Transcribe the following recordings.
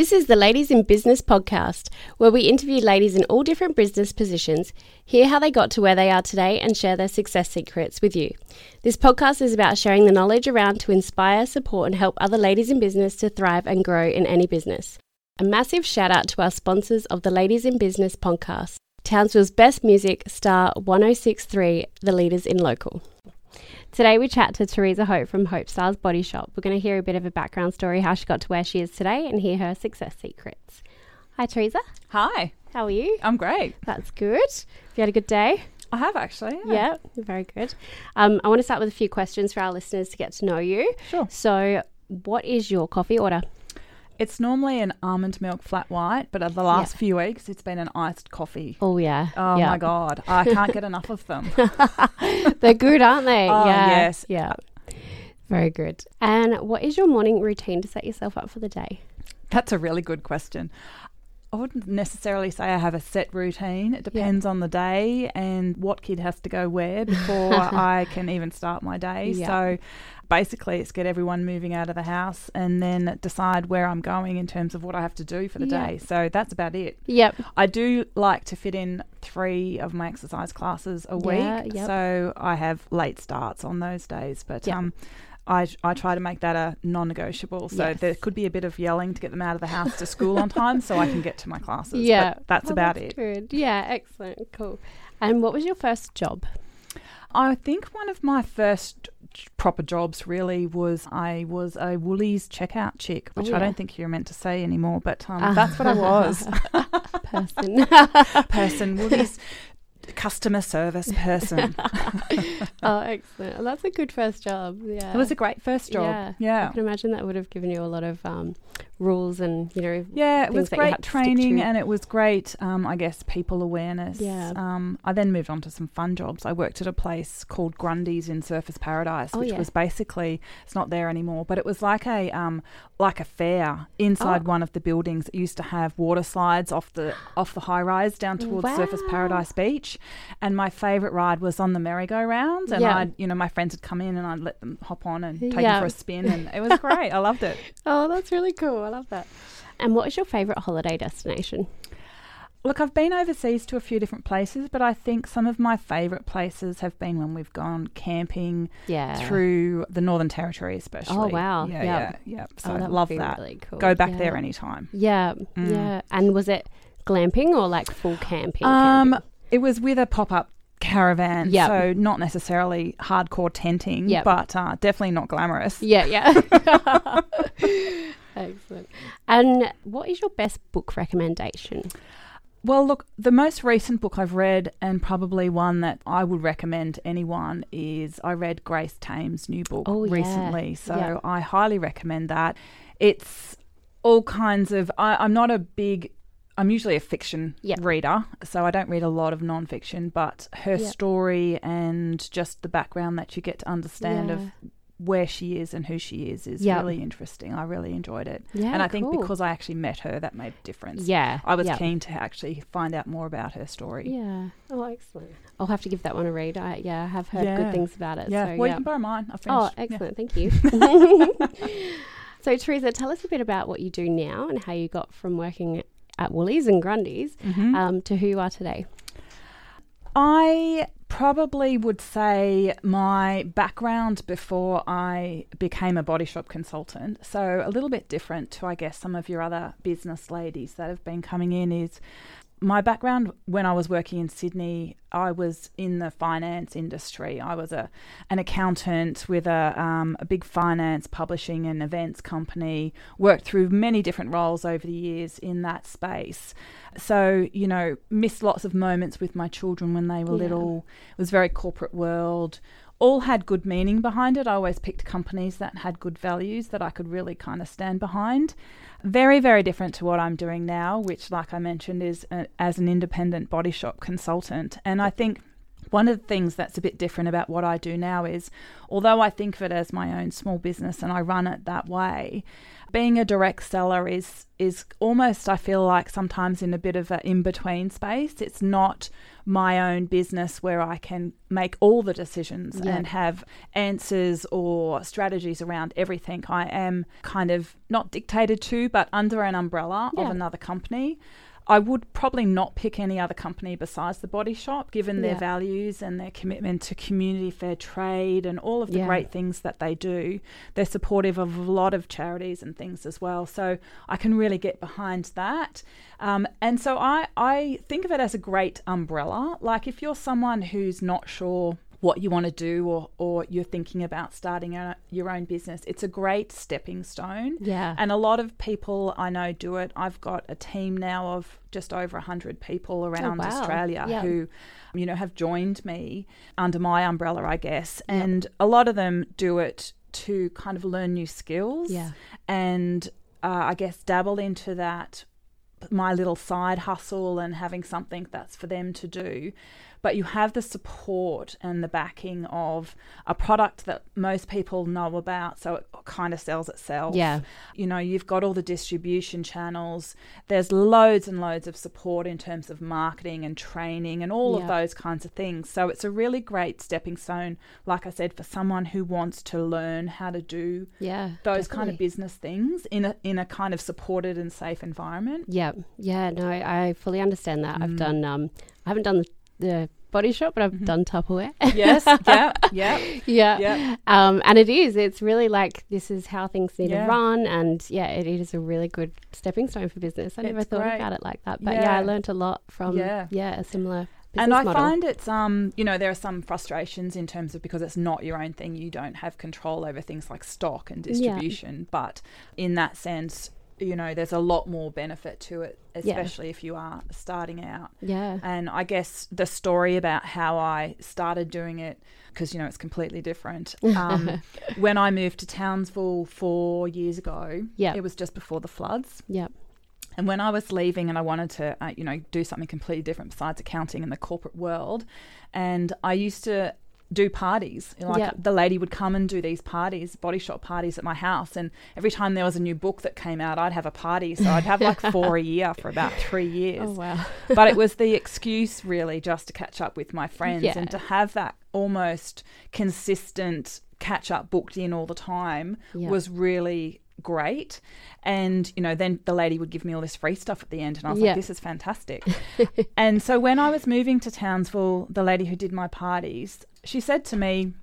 This is the Ladies in Business podcast, where we interview ladies in all different business positions, hear how they got to where they are today, and share their success secrets with you. This podcast is about sharing the knowledge around to inspire, support, and help other ladies in business to thrive and grow in any business. A massive shout out to our sponsors of the Ladies in Business podcast Townsville's best music, Star 1063, the leaders in local. Today we chat to Teresa Hope from Hope Stars Body Shop. We're going to hear a bit of a background story, how she got to where she is today, and hear her success secrets. Hi, Teresa. Hi, How are you? I'm great. That's good. Have you had a good day? I have actually. Yeah, very good. Um, I want to start with a few questions for our listeners to get to know you. Sure. So, what is your coffee order? It's normally an almond milk flat white, but the last few weeks it's been an iced coffee. Oh, yeah. Oh yeah. my god, I can't get enough of them. They're good, aren't they? Oh, yeah. yes. Yeah. Very good. And what is your morning routine to set yourself up for the day? That's a really good question. I wouldn't necessarily say I have a set routine. It depends on the day and what kid has to go where before I can even start my day. Yeah. So basically, it's get everyone moving out of the house and then decide where I'm going in terms of what I have to do for the Yeah. day. So that's about it. Yep. I do like to fit in three of my exercise classes a week. Yep. So I have late starts on those days. But Yep. um, I, I try to make that a non negotiable. So Yes. there could be a bit of yelling to get them out of the house to school on time so I can get to my classes. Yeah. But that's Oh, about that's it. Good. Yeah, excellent. Cool. And what was your first job? I think one of my first proper jobs really was I was a Woolies checkout chick, which Oh, I don't think you're meant to say anymore, but um, that's what I was. Person. person, Woolies customer service person. oh, excellent. Well, that's a good first job. Yeah. It was a great first job. Yeah. Yeah. I can imagine that would have given you a lot of um, rules and, you know, Yeah, it was great had to stick training and it was great, um, I guess, people awareness. Yeah. Um, I then moved on to some fun jobs. I worked at a place called Grundy's in Surfers Paradise, Oh, which yeah. was basically, it's not there anymore, but it was like a um, like a fair inside Oh. one of the buildings. It used to have water slides off the off the high rise down towards Wow. Paradise Beach. And my favourite ride was on the merry-go-round. And Yeah. I'd, you know, my friends would come in and I'd let them hop on and take Yeah. them for a spin. And it was great. I loved it. Oh, that's really cool. I love that. And what is your favourite holiday destination? Look, I've been overseas to a few different places, but I think some of my favourite places have been when we've gone camping Yeah. through the Northern Territory, especially. Oh, wow. Yeah, Yeah. yeah, yeah. So oh, I that love be that. Really cool. Go back yeah. there anytime. Yeah, Mm. yeah. And was it glamping or like full camping? Um, camping? it was with a pop up caravan, Yep. so not necessarily hardcore tenting, Yep. but uh, definitely not glamorous. Yeah, yeah. Excellent. And what is your best book recommendation? Well, look, the most recent book I've read, and probably one that I would recommend to anyone, is I read Grace Tame's new book Oh, yeah. recently. So Yeah. I highly recommend that. It's all kinds of. I, I'm not a big. I'm usually a fiction Yep. reader, so I don't read a lot of nonfiction. But her Yep. story and just the background that you get to understand Yeah. of where she is and who she is is Yep. really interesting. I really enjoyed it, Yeah, and I think cool. because I actually met her, that made a difference. Yeah, I was yeah. keen to actually find out more about her story. Yeah. Oh, excellent. I'll have to give that one a read. I, yeah, I have heard Yeah. good things about it. Yeah, So, well, yeah. you can borrow mine. I Oh, finished. Yeah. excellent. Thank you. so, Teresa, tell us a bit about what you do now and how you got from working at Woolies and Grundy's Mhm. um, to who you are today. I probably would say my background before I became a body shop consultant, so a little bit different to, I guess, some of your other business ladies that have been coming in, is my background when I was working in Sydney, I was in the finance industry. I was a an accountant with a um, a big finance publishing and events company. Worked through many different roles over the years in that space. So you know, missed lots of moments with my children when they were Yeah. little. It was very corporate world. All had good meaning behind it. I always picked companies that had good values that I could really kind of stand behind. Very, very different to what I'm doing now, which, like I mentioned, is uh as an independent body shop consultant. And I think One of the things that's a bit different about what I do now is, although I think of it as my own small business and I run it that way, being a direct seller is is almost I feel like sometimes in a bit of an in between space. It's not my own business where I can make all the decisions Yeah. and have answers or strategies around everything. I am kind of not dictated to, but under an umbrella Yeah. of another company. I would probably not pick any other company besides the Body Shop, given their Yeah. values and their commitment to community fair trade and all of the Yeah. great things that they do. They're supportive of a lot of charities and things as well. So I can really get behind that. Um, and so I, I think of it as a great umbrella. Like if you're someone who's not sure what you want to do or, or you're thinking about starting a, your own business, it's a great stepping stone. Yeah. And a lot of people I know do it. I've got a team now of just over 100 people around Oh, wow. Australia Yeah. who, you know, have joined me under my umbrella, I guess. And a lot of them do it to kind of learn new skills Yeah. and uh, I guess dabble into that my little side hustle and having something that's for them to do. But you have the support and the backing of a product that most people know about, so it kind of sells itself. Yeah. You know, you've got all the distribution channels. There's loads and loads of support in terms of marketing and training and all Yeah. of those kinds of things. So it's a really great stepping stone, like I said, for someone who wants to learn how to do Yeah. those kind of business things in a in a kind of supported and safe environment. Yeah, yeah, no, I fully understand that. Mm. I've done, um, I haven't done the, the body shop, but I've Mm-hmm. done Tupperware. Yes, yeah, yeah, yeah, Yeah. Um, and it is. It's really like this is how things need Yeah. to run, and yeah, it, it is a really good stepping stone for business. I never It's thought great. about it like that, but yeah, I learned a lot from Yeah. yeah, a similar business and I model. find it's um you know there are some frustrations in terms of because it's not your own thing, you don't have control over things like stock and distribution. But in that sense, you know, there's a lot more benefit to it, Yeah. especially if you are starting out. yeah, And I guess the story about how I started doing it, because, you know, it's completely different. Um, when I moved to Townsville four years ago, Yeah. it was just before the floods. yeah, And when I was leaving and I wanted to, uh, you know, do something completely different besides accounting in the corporate world, and I used to do parties. You know, Like Yeah. the lady would come and do these parties, body shop parties at my house, and every time there was a new book that came out, I'd have a party. So I'd have like four a year for about three years oh wow, but it was the excuse really just to catch up with my friends Yeah. and to have that almost consistent catch up booked in all the time Yeah. was really great and you know then the lady would give me all this free stuff at the end and I was Yeah. like this is fantastic and so when I was moving to Townsville the lady who did my parties she said to me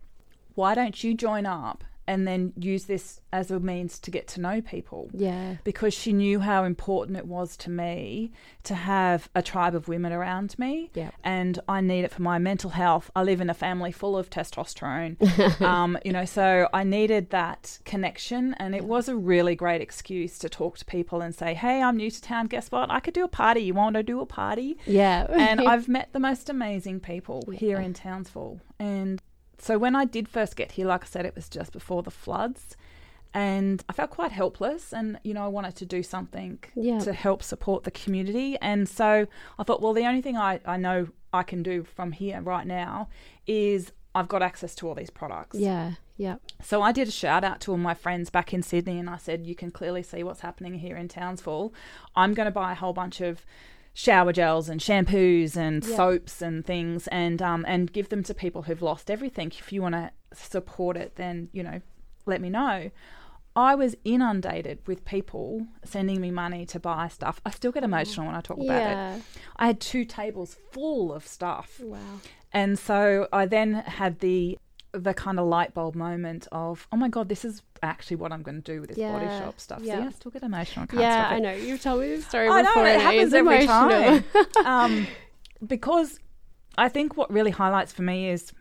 why don't you join up and then use this as a means to get to know people yeah, because she knew how important it was to me to have a tribe of women around me. Yeah. And I need it for my mental health. I live in a family full of testosterone. um, you know, so I needed that connection. And it was a really great excuse to talk to people and say, hey, I'm new to town. Guess what? I could do a party. You want to do a party? yeah, and I've met the most amazing people here in Townsville. And so when I did first get here, like I said, it was just before the floods. And I felt quite helpless, and you know, I wanted to do something Yeah. to help support the community. And so I thought, well, the only thing I, I know I can do from here right now is I've got access to all these products. yeah, yeah, So I did a shout out to all my friends back in Sydney and I said, You can clearly see what's happening here in Townsville. I'm going to buy a whole bunch of shower gels and shampoos and Yeah. soaps and things and um and give them to people who've lost everything. If you want to support it, then, you know, let me know. I was inundated with people sending me money to buy stuff. I still get emotional when I talk about it. I had two tables full of stuff. Wow. And so I then had the the kind of light bulb moment of, oh my god, this is actually what I'm going to do with this body shop stuff. yeah. See, I still get emotional. I Yeah. I know. You've told me this story I know before. it happens every emotional. time. um, because I think what really highlights for me is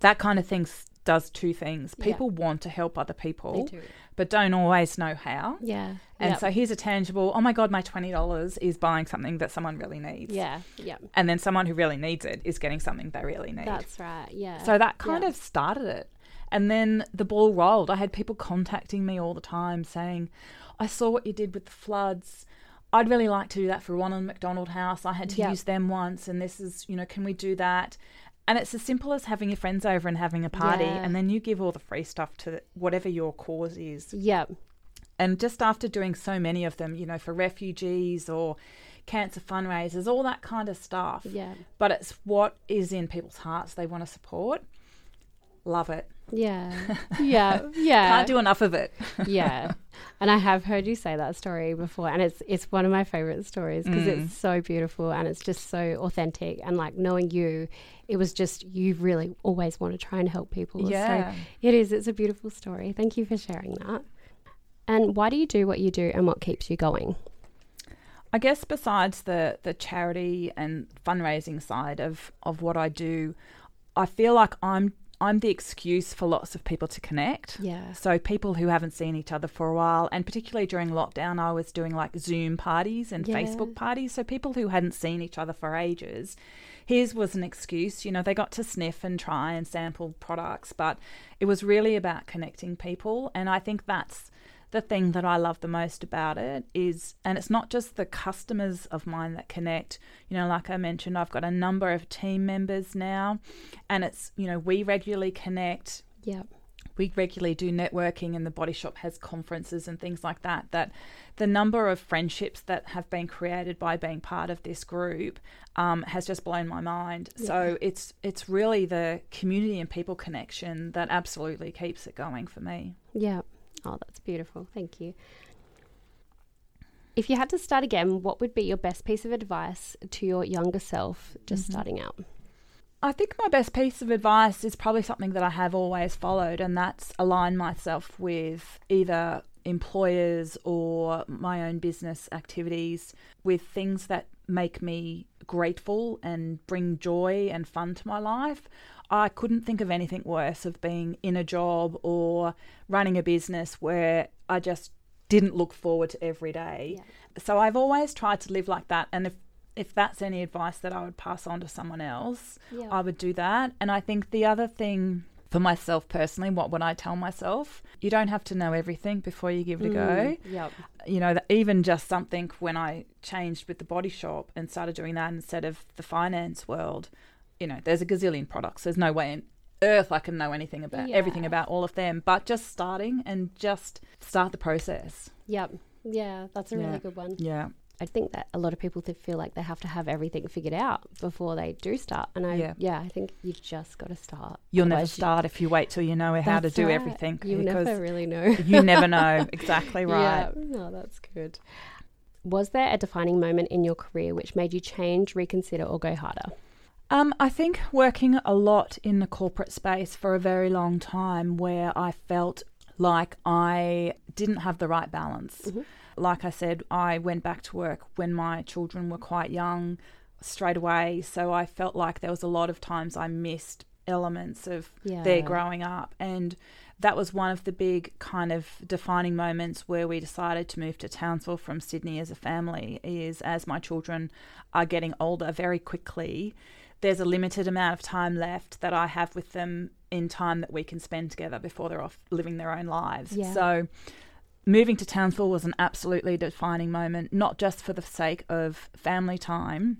that kind of thing does two things. Yeah. People want to help other people, do. but don't always know how. Yeah. And Yep. so here's a tangible, oh my God, my $20 is buying something that someone really needs. yeah, yeah. And then someone who really needs it is getting something they really need. That's right. Yeah. So that kind Yeah. of started it. And then the ball rolled. I had people contacting me all the time saying, I saw what you did with the floods. I'd really like to do that for Ronald McDonald House. I had to Yeah. use them once, and this is, you know, can we do that? And it's as simple as having your friends over and having a party, Yeah. and then you give all the free stuff to whatever your cause is. Yep. And just after doing so many of them, you know, for refugees or cancer fundraisers, all that kind of stuff. Yeah. But it's what is in people's hearts they want to support. Love it. Yeah. Yeah. Yeah. Can't do enough of it. yeah. And I have heard you say that story before and it's it's one of my favorite stories because Mm. it's so beautiful and it's just so authentic and like knowing you it was just you really always want to try and help people. Yeah. So it is it's a beautiful story. Thank you for sharing that. And why do you do what you do and what keeps you going? I guess besides the the charity and fundraising side of of what I do, I feel like I'm I'm the excuse for lots of people to connect. Yeah. So people who haven't seen each other for a while, and particularly during lockdown, I was doing like Zoom parties and Yeah. Facebook parties. So people who hadn't seen each other for ages, his was an excuse. You know, they got to sniff and try and sample products, but it was really about connecting people, and I think that's the thing that I love the most about it is, and it's not just the customers of mine that connect. You know, like I mentioned, I've got a number of team members now, and it's, you know, we regularly connect. Yeah. We regularly do networking, and the body shop has conferences and things like that. That the number of friendships that have been created by being part of this group um, has just blown my mind. So it's it's really the community and people connection that absolutely keeps it going for me. Yeah. Oh, that's beautiful. Thank you. If you had to start again, what would be your best piece of advice to your younger self just Mm-hmm. starting out? I think my best piece of advice is probably something that I have always followed, and that's align myself with either employers or my own business activities with things that make me grateful and bring joy and fun to my life. I couldn't think of anything worse of being in a job or running a business where I just didn't look forward to every day. Yeah. So I've always tried to live like that, and if if that's any advice that I would pass on to someone else, Yeah. I would do that. And I think the other thing for myself personally, what would I tell myself? You don't have to know everything before you give it a go. Mm, Yep. You know, even just something when I changed with the body shop and started doing that instead of the finance world, you know, there's a gazillion products. There's no way in earth I can know anything about everything about all of them. But just starting and just start the process. Yep. Yeah, that's a Yeah. really good one. Yeah. I think that a lot of people feel like they have to have everything figured out before they do start. And I, Yeah. yeah, I think you just got to start. You'll never Otherwise you- start if you wait till you know how to do right. everything. You never really know. you never know. Exactly right. Yeah, no, that's good. Was there a defining moment in your career which made you change, reconsider, or go harder? Um, I think working a lot in the corporate space for a very long time where I felt like I didn't have the right balance. Mhm. Like I said, I went back to work when my children were quite young straight away. So I felt like there was a lot of times I missed elements of Yeah. their growing up. And that was one of the big kind of defining moments where we decided to move to Townsville from Sydney as a family is as my children are getting older very quickly, there's a limited amount of time left that I have with them in time that we can spend together before they're off living their own lives. Yeah. So moving to Townsville was an absolutely defining moment, not just for the sake of family time,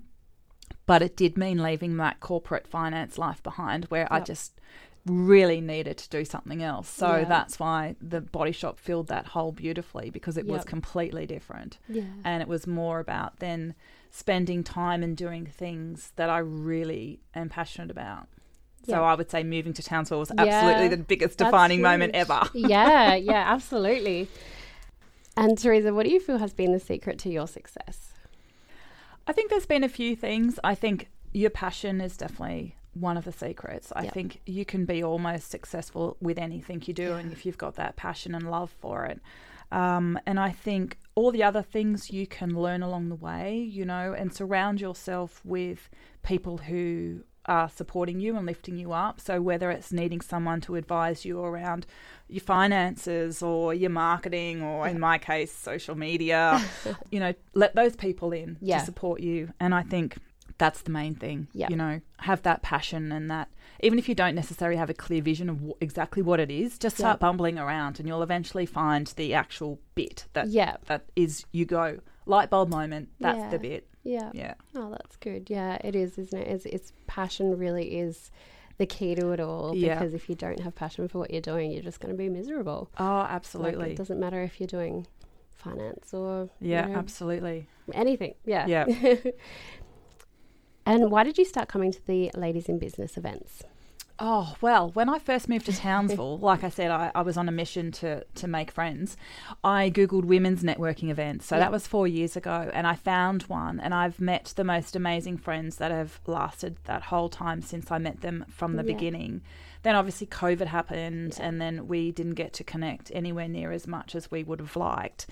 but it did mean leaving that corporate finance life behind where I just really needed to do something else. So Yeah. that's why the body shop filled that hole beautifully because it was completely different. Yeah. And it was more about then spending time and doing things that I really am passionate about. So Yeah. I would say moving to Townsville was absolutely the biggest defining moment ever. yeah, yeah, absolutely. And Teresa, what do you feel has been the secret to your success? I think there's been a few things. I think your passion is definitely one of the secrets. I Yep. think you can be almost successful with anything you do, and if you've got that passion and love for it. Um, and I think all the other things you can learn along the way, you know, and surround yourself with people who are supporting you and lifting you up. So whether it's needing someone to advise you around your finances or your marketing, or in my case, social media, you know, let those people in Yeah. to support you. And I think that's the main thing. Yeah. You know, have that passion and that, even if you don't necessarily have a clear vision of wh- exactly what it is, just start Yeah. bumbling around and you'll eventually find the actual bit that Yeah. that is you go light bulb moment. That's Yeah. the bit. Yeah. Yeah. Oh, that's good. Yeah, it is, isn't it? It's, it's passion really is the key to it all. Yeah. Because if you don't have passion for what you're doing, you're just going to be miserable. Oh, Like, absolutely. it doesn't matter if you're doing finance or you yeah, know, absolutely. anything. Yeah. Yeah. and why did you start coming to the Ladies in Business events? Oh, well, when I first moved to Townsville, like I said, I, I was on a mission to, to make friends. I Googled women's networking events. So Yeah. that was four years ago. And I found one. And I've met the most amazing friends that have lasted that whole time since I met them from the Yeah. beginning. Then obviously COVID happened. Yeah. And then we didn't get to connect anywhere near as much as we would have liked.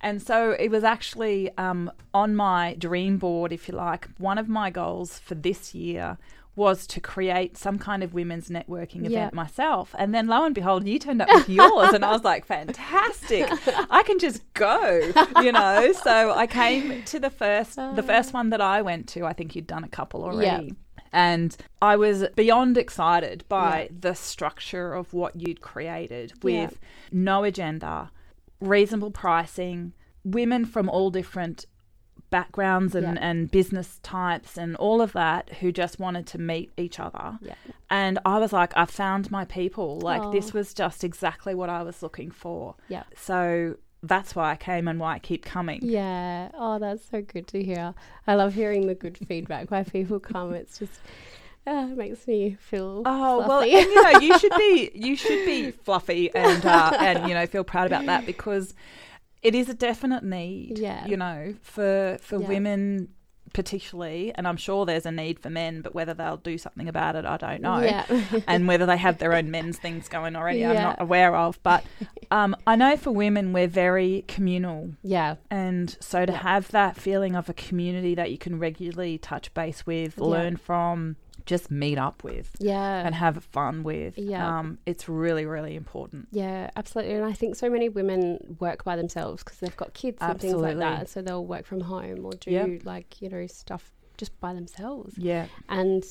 And so it was actually um, on my dream board, if you like. One of my goals for this year was to create some kind of women's networking event Yeah. myself. And then lo and behold, you turned up with yours. and I was like, fantastic. I can just go, you know. So I came to the first the first one that I went to. I think you'd done a couple already. And I was beyond excited by Yeah. the structure of what you'd created Yeah. with no agenda, reasonable pricing, women from all different backgrounds and, Yeah. and business types and all of that who just wanted to meet each other. Yeah. And I was like, I found my people. Like, Oh. this was just exactly what I was looking for. Yeah. So that's why I came and why I keep coming. Yeah. Oh, that's so good to hear. I love hearing the good feedback why people come. It's just uh, it makes me feel. Oh well, and you know you should be you should be fluffy and uh, and you know feel proud about that because it is a definite need. Yeah. You know for for Yeah. women particularly, and I'm sure there's a need for men, but whether they'll do something about it, I don't know. Yeah. and whether they have their own men's things going already, I'm not aware of. But um, I know for women, we're very communal. yeah. And so to Yeah. have that feeling of a community that you can regularly touch base with, Yeah. learn from, just meet up with, Yeah. and have fun with, Yeah. um, it's really, really important. Yeah, absolutely. And I think so many women work by themselves because they've got kids and things like that. So they'll work from home or do Yep. like, you know, stuff just by themselves. Yeah. And,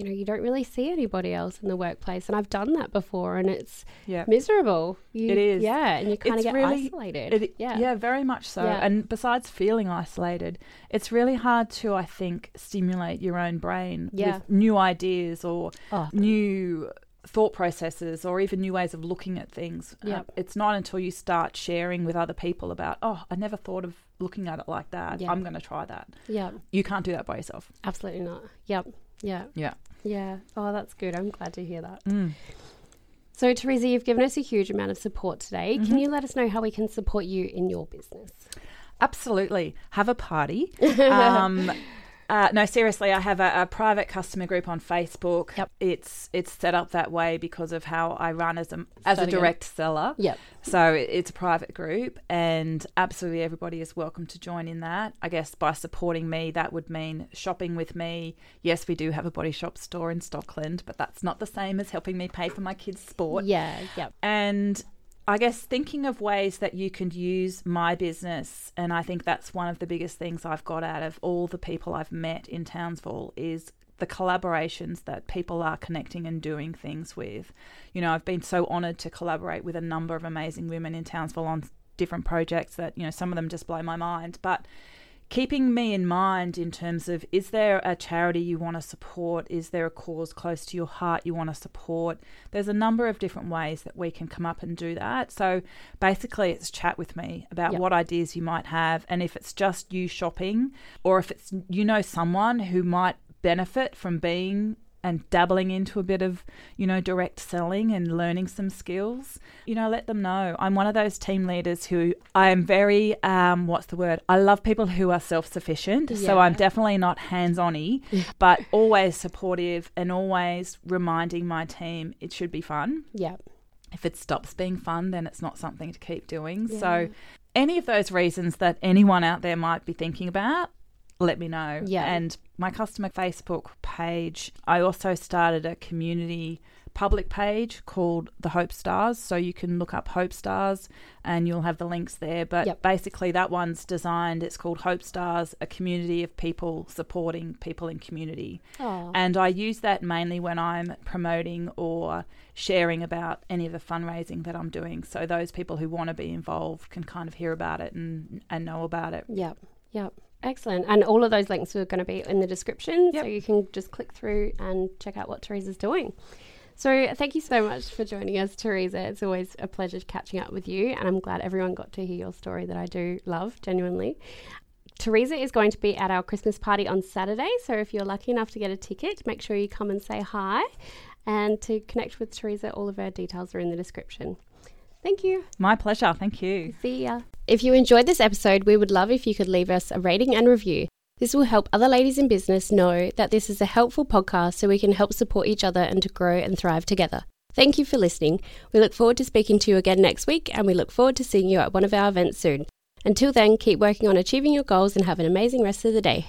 you know, you don't really see anybody else in the workplace. And I've done that before and it's Yeah. miserable. You, It is. Yeah. And you kind of get really- isolated. It, yeah. yeah, very much so. Yeah. And besides feeling isolated, it's really hard to, I think, stimulate your own brain Yeah. with new ideas or Oh, new thought processes or even new ways of looking at things. Uh, it's not until you start sharing with other people about, oh, I never thought of looking at it like that. Yeah. I'm going to try that. yeah. You can't do that by yourself. Absolutely not. Yep. Yeah. Yeah. Yeah. Oh, that's good. I'm glad to hear that. Mm. So, Teresa, you've given us a huge amount of support today. Can Mm-hmm. you let us know how we can support you in your business? Absolutely. Have a party. Um, uh, no, seriously, I have a, a private customer group on Facebook. Yep. It's it's set up that way because of how I run as a as a direct seller. Yep. So it- it's a private group, and absolutely everybody is welcome to join in that. I guess by supporting me, that would mean shopping with me. Yes, we do have a body shop store in Stockland, but that's not the same as helping me pay for my kids' sport. Yeah. Yep. And I guess thinking of ways that you can use my business, and I think that's one of the biggest things I've got out of all the people I've met in Townsville is the collaborations that people are connecting and doing things with. You know, I've been so honoured to collaborate with a number of amazing women in Townsville on different projects that, you know, some of them just blow my mind. But keeping me in mind in terms of is there a charity you want to support? Is there a cause close to your heart you want to support? There's a number of different ways that we can come up and do that. So basically, it's chat with me about Yep. what ideas you might have. And if it's just you shopping, or if it's you know someone who might benefit from being and dabbling into a bit of, you know, direct selling and learning some skills, you know, let them know. I'm one of those team leaders who I am very, um, what's the word? I love people who are self sufficient. So I'm definitely not hands on y, but always supportive and always reminding my team it should be fun. Yeah. If it stops being fun, then it's not something to keep doing. Yeah. So, any of those reasons that anyone out there might be thinking about, let me know. Yeah. And my customer Facebook page, I also started a community public page called the Hope Stars. So you can look up Hope Stars and you'll have the links there. But Yep. basically, that one's designed, it's called Hope Stars, a community of people supporting people in community. Oh. And I use that mainly when I'm promoting or sharing about any of the fundraising that I'm doing. So those people who want to be involved can kind of hear about it and, and know about it. Yep. Yep. Excellent. And all of those links are going to be in the description. Yep. So you can just click through and check out what Teresa's doing. So thank you so much for joining us, Teresa. It's always a pleasure catching up with you. And I'm glad everyone got to hear your story that I do love, genuinely. Teresa is going to be at our Christmas party on Saturday. So if you're lucky enough to get a ticket, make sure you come and say hi. And to connect with Teresa, all of her details are in the description. Thank you. My pleasure. Thank you. See ya. If you enjoyed this episode, we would love if you could leave us a rating and review. This will help other ladies in business know that this is a helpful podcast so we can help support each other and to grow and thrive together. Thank you for listening. We look forward to speaking to you again next week and we look forward to seeing you at one of our events soon. Until then, keep working on achieving your goals and have an amazing rest of the day.